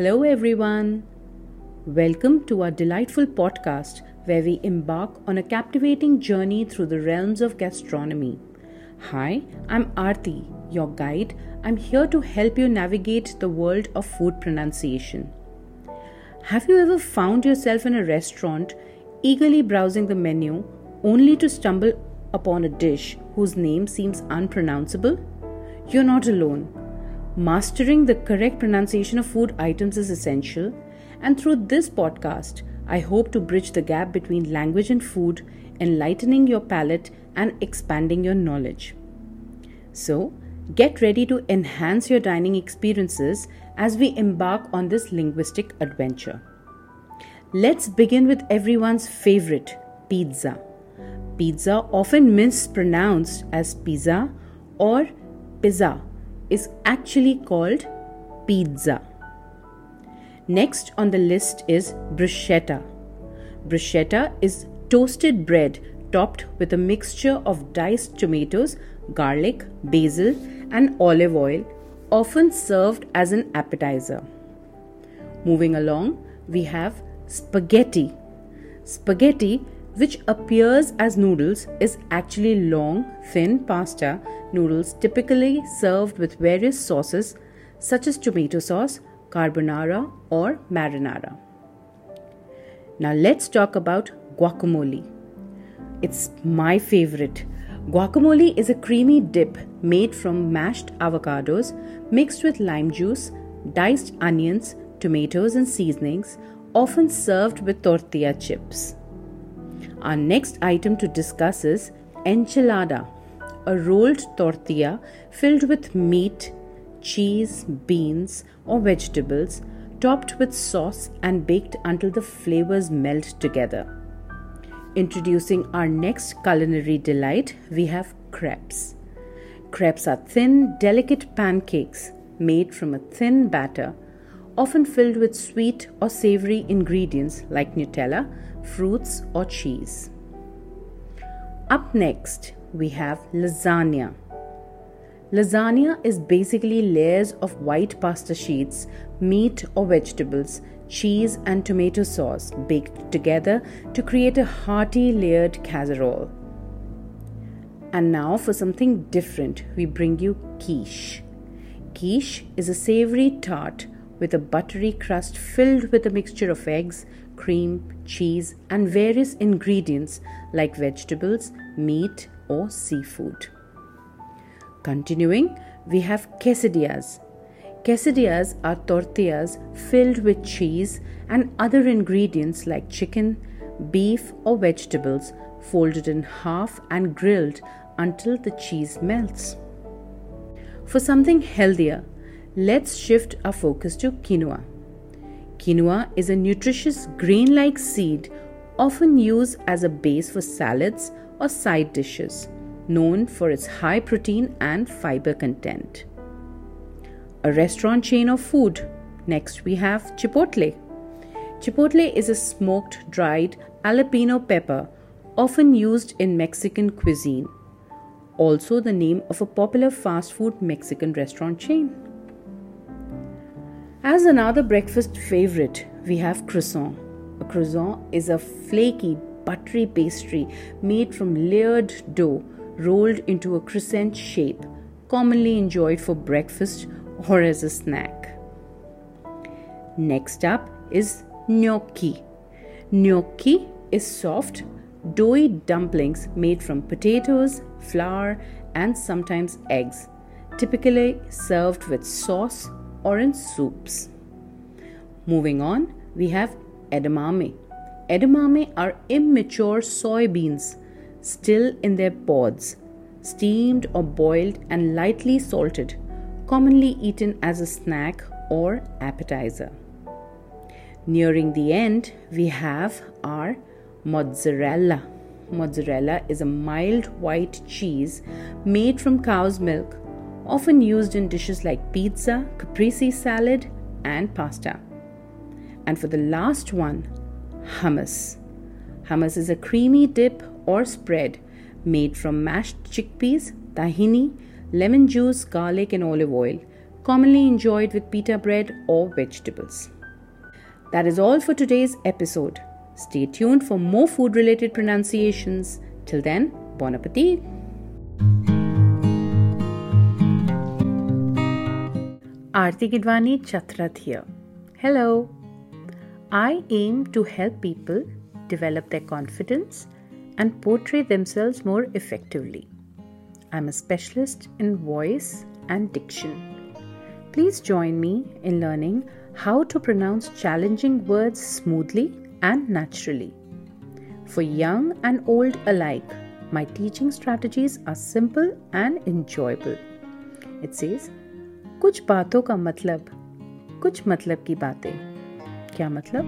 Hello, everyone. Welcome to our delightful podcast where we embark on a captivating journey through the realms of gastronomy. Hi, I'm Aarti, your guide. I'm here to help you navigate the world of food pronunciation. Have you ever found yourself in a restaurant eagerly browsing the menu only to stumble upon a dish whose name seems unpronounceable? You're not alone. Mastering the correct pronunciation of food items is essential, and through this podcast, I hope to bridge the gap between language and food, enlightening your palate and expanding your knowledge. So, get ready to enhance your dining experiences as we embark on this linguistic adventure. Let's begin with everyone's favorite pizza. Pizza, often mispronounced as pizza or pizza, is actually called pizza. Next on the list is bruschetta. Bruschetta is toasted bread topped with a mixture of diced tomatoes, garlic, basil, and olive oil, often served as an appetizer. Moving along, we have spaghetti. Spaghetti, which appears as noodles, is actually long, thin pasta noodles typically served with various sauces such as tomato sauce, carbonara, or marinara. Now let's talk about guacamole. It's my favorite. Guacamole is a creamy dip made from mashed avocados mixed with lime juice, diced onions, tomatoes, and seasonings, often served with tortilla chips. Our next item to discuss is enchilada, a rolled tortilla filled with meat, cheese, beans, or vegetables, topped with sauce and baked until the flavors melt together. Introducing our next culinary delight, we have crepes. Crepes are thin, delicate pancakes made from a thin batter, often filled with sweet or savory ingredients like Nutella, fruits, or cheese. Up next, we have lasagna. Lasagna is basically layers of white pasta sheets, meat or vegetables, cheese, and tomato sauce baked together to create a hearty layered casserole. And now for something different, we bring you quiche. Quiche is a savory tart with a buttery crust filled with a mixture of eggs, cream, cheese, and various ingredients like vegetables, meat, or seafood. Continuing, we have quesadillas. Quesadillas are tortillas filled with cheese and other ingredients like chicken, beef, or vegetables folded in half and grilled until the cheese melts. For something healthier, let's shift our focus to quinoa. Quinoa is a nutritious grain like seed often used as a base for salads or side dishes known for its high protein and fiber content. A restaurant chain of food. Next, we have Chipotle. Chipotle is a smoked dried jalapeno pepper often used in Mexican cuisine, also the name of a popular fast food Mexican restaurant chain. As another breakfast favorite, we have croissant. A croissant is a flaky, buttery pastry made from layered dough rolled into a crescent shape, commonly enjoyed for breakfast or as a snack. Next up is gnocchi. Gnocchi is soft, doughy dumplings made from potatoes, flour, and sometimes eggs, typically served with sauce or in soups. Moving on, we have edamame. Edamame are immature soybeans still in their pods, steamed or boiled and lightly salted, commonly eaten as a snack or appetizer. Nearing the end, we have our mozzarella. Mozzarella is a mild white cheese made from cow's milk, often used in dishes like pizza, caprese salad, and pasta. And for the last one, hummus. Hummus is a creamy dip or spread made from mashed chickpeas, tahini, lemon juice, garlic, and olive oil, commonly enjoyed with pita bread or vegetables. That is all for today's episode. Stay tuned for more food related pronunciations. Till then, bon appetit! Aarti Gidwani here. Hello. I aim to help people develop their confidence and portray themselves more effectively. I'm a specialist in voice and diction. Please join me in learning how to pronounce challenging words smoothly and naturally. For young and old alike, my teaching strategies are simple and enjoyable. It says, कुछ बातों का मतलब कुछ मतलब की बातें। क्या मतलब?